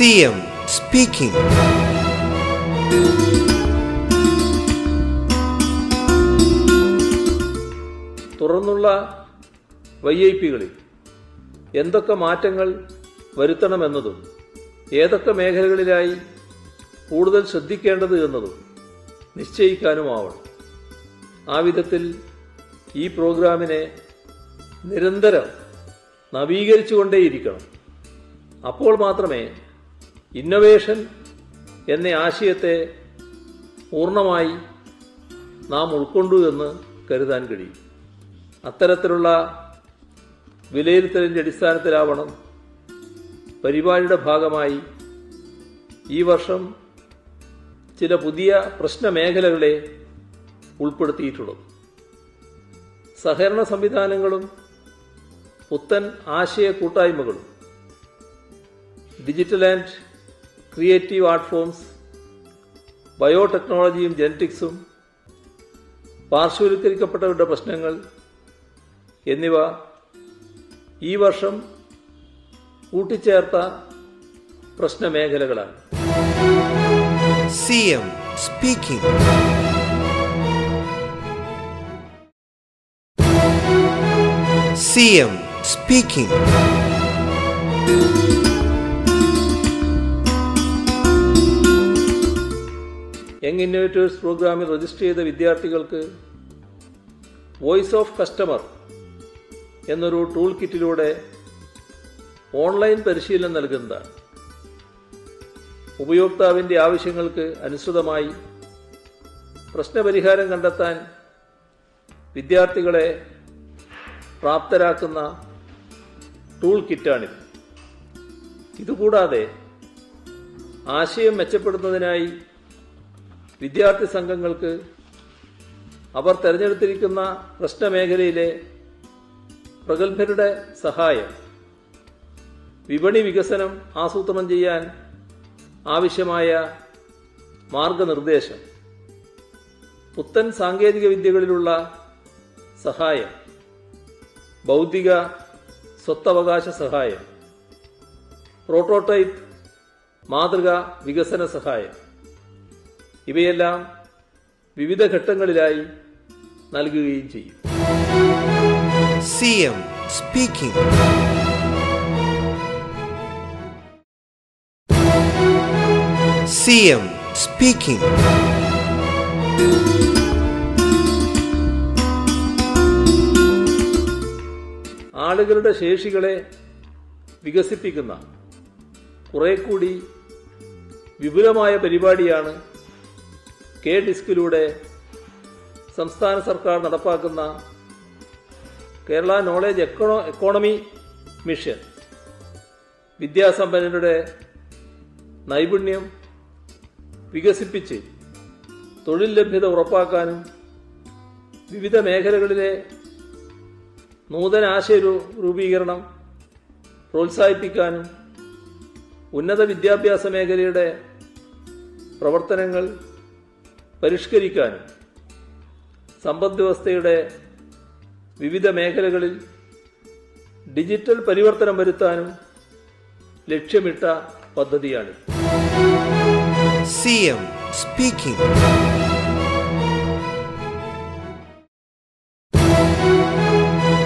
CM speaking തുറന്നുള്ള Y I പികളിൽ എന്തൊക്കെ മാറ്റങ്ങൾ വരുത്തണമെന്നതും ഏതൊക്കെ മേഖലകളിലായി കൂടുതൽ ശ്രദ്ധിക്കേണ്ടത് എന്നതും നിശ്ചയിക്കാനുമാവണം. ആ വിധത്തിൽ ഈ പ്രോഗ്രാമിനെ നിരന്തരം നവീകരിച്ചുകൊണ്ടേയിരിക്കണം. അപ്പോൾ മാത്രമേ ഇന്നൊവേഷൻ എന്ന ആശയത്തെ പൂർണമായി നാം ഉൾക്കൊണ്ടു എന്ന് കരുതാൻ കഴിയും. അത്തരത്തിലുള്ള വിലയിരുത്തലിന്റെ അടിസ്ഥാനത്തിലാവണം പരിപാടിയുടെ ഭാഗമായി ഈ വർഷം ചില പുതിയ പ്രശ്ന മേഖലകളെ ഉൾപ്പെടുത്തിയിട്ടുള്ളത്. സഹകരണ സംവിധാനങ്ങളും പുത്തൻ ആശയ കൂട്ടായ്മകളും digital and creative art forms ബയോടെക്നോളജിയും ജനറ്റിക്സും പാർശ്വവൽക്കരിക്കപ്പെട്ടവരുടെ പ്രശ്നങ്ങൾ എന്നിവ ഈ വർഷം കൂട്ടിച്ചേർത്ത പ്രശ്നമേഖലകളാണ് CM speaking CM speaking. Young innovators പ്രോഗ്രാമിൽ രജിസ്റ്റർ ചെയ്ത വിദ്യാർത്ഥികൾക്ക് വോയിസ് ഓഫ് കസ്റ്റമർ എന്നൊരു ടൂൾ കിറ്റിലൂടെ ഓൺലൈൻ പരിശീലനം നൽകുന്നതാണ്. ഉപയോക്താവിന്റെ ആവശ്യങ്ങൾക്ക് അനുസൃതമായി പ്രശ്നപരിഹാരം കണ്ടെത്താൻ വിദ്യാർത്ഥികളെ പ്രാപ്തരാക്കുന്ന ടൂൾ കിറ്റാണിത് ഇതുകൂടാതെ ആശയം മെച്ചപ്പെടുത്തുന്നതിനായി വിദ്യാർത്ഥി സംഘങ്ങൾക്ക് അവർ തിരഞ്ഞെടുത്തിരിക്കുന്ന പ്രശ്നമേഖലയിലെ പ്രഗത്ഭരുടെ സഹായം വിപണി വികസനം ആസൂത്രണം ചെയ്യാൻ ആവശ്യമായ മാർഗനിർദ്ദേശം പുത്തൻ സാങ്കേതിക വിദ്യകളിലുള്ള സഹായം ബൗദ്ധിക സ്വത്തവകാശ സഹായം പ്രോട്ടോടൈപ്പ് മാതൃക വികസന സഹായം ഇവയെല്ലാം വിവിധ ഘട്ടങ്ങളിലായി നൽകുകയും ചെയ്യും. C M speaking C M speaking ആളുകളുടെ ശേഷികളെ വികസിപ്പിക്കുന്ന കുറെ കൂടി വിപുലമായ പരിപാടിയാണ് കെ ഡിസ്കിലൂടെ സംസ്ഥാന സർക്കാർ നടപ്പാക്കുന്ന Kerala knowledge econo economy mission വിദ്യാസമ്പന്നരുടെ നൈപുണ്യം വികസിപ്പിച്ച് തൊഴിൽ ലഭ്യത ഉറപ്പാക്കാനും വിവിധ മേഖലകളിലെ നൂതന ആശയ രൂപീകരണം പ്രോത്സാഹിപ്പിക്കാനും ഉന്നത വിദ്യാഭ്യാസ മേഖലയുടെ പ്രവർത്തനങ്ങൾ പരിഷ്കരിക്കാനും സമ്പദ് വ്യവസ്ഥയുടെ വിവിധ മേഖലകളിൽ ഡിജിറ്റൽ പരിവർത്തനം വരുത്താനും ലക്ഷ്യമിട്ട പദ്ധതിയാണ്. C M speaking.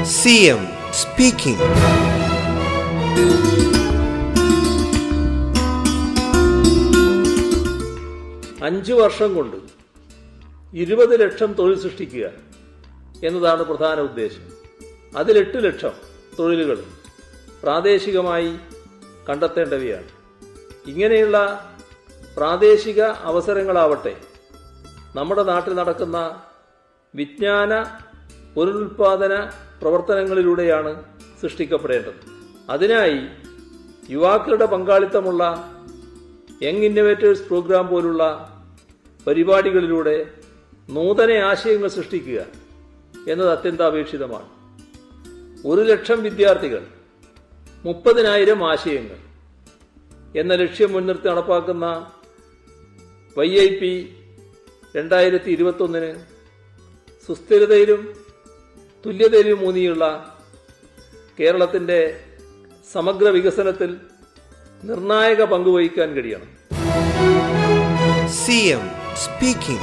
C M speaking. അഞ്ച് വർഷം കൊണ്ട് ഇരുപത് ലക്ഷം തൊഴിൽ സൃഷ്ടിക്കുക എന്നതാണ് പ്രധാന ഉദ്ദേശം. അതിൽ എട്ട് ലക്ഷം തൊഴിലുകൾ പ്രാദേശികമായി കണ്ടെത്തേണ്ടവയാണ്. ഇങ്ങനെയുള്ള പ്രാദേശിക അവസരങ്ങളാവട്ടെ നമ്മുടെ നാട്ടിൽ നടക്കുന്ന വിജ്ഞാന പുനരുൽപാദന പ്രവർത്തനങ്ങളിലൂടെയാണ് സൃഷ്ടിക്കപ്പെടേണ്ടത്. അതിനായി യുവാക്കളുടെ പങ്കാളിത്തമുള്ള യങ് ഇന്നോവേറ്റേഴ്സ് പ്രോഗ്രാം പോലുള്ള പരിപാടികളിലൂടെ നൂതന ആശയങ്ങൾ സൃഷ്ടിക്കുക എന്നത് അത്യന്താപേക്ഷിതമാണ്. ഒരു ലക്ഷം വിദ്യാർത്ഥികൾ മുപ്പതിനായിരം ആശയങ്ങൾ എന്ന ലക്ഷ്യം മുൻനിർത്തി നടപ്പാക്കുന്ന വൈ ഐ പി രണ്ടായിരത്തി ഇരുപത്തൊന്നിന് സുസ്ഥിരതയിലും തുല്യതയിലും ഊന്നിയുള്ള കേരളത്തിന്റെ സമഗ്ര വികസനത്തിൽ നിർണായക പങ്കുവഹിക്കാൻ കഴിയണം. കഴിയണം എം speaking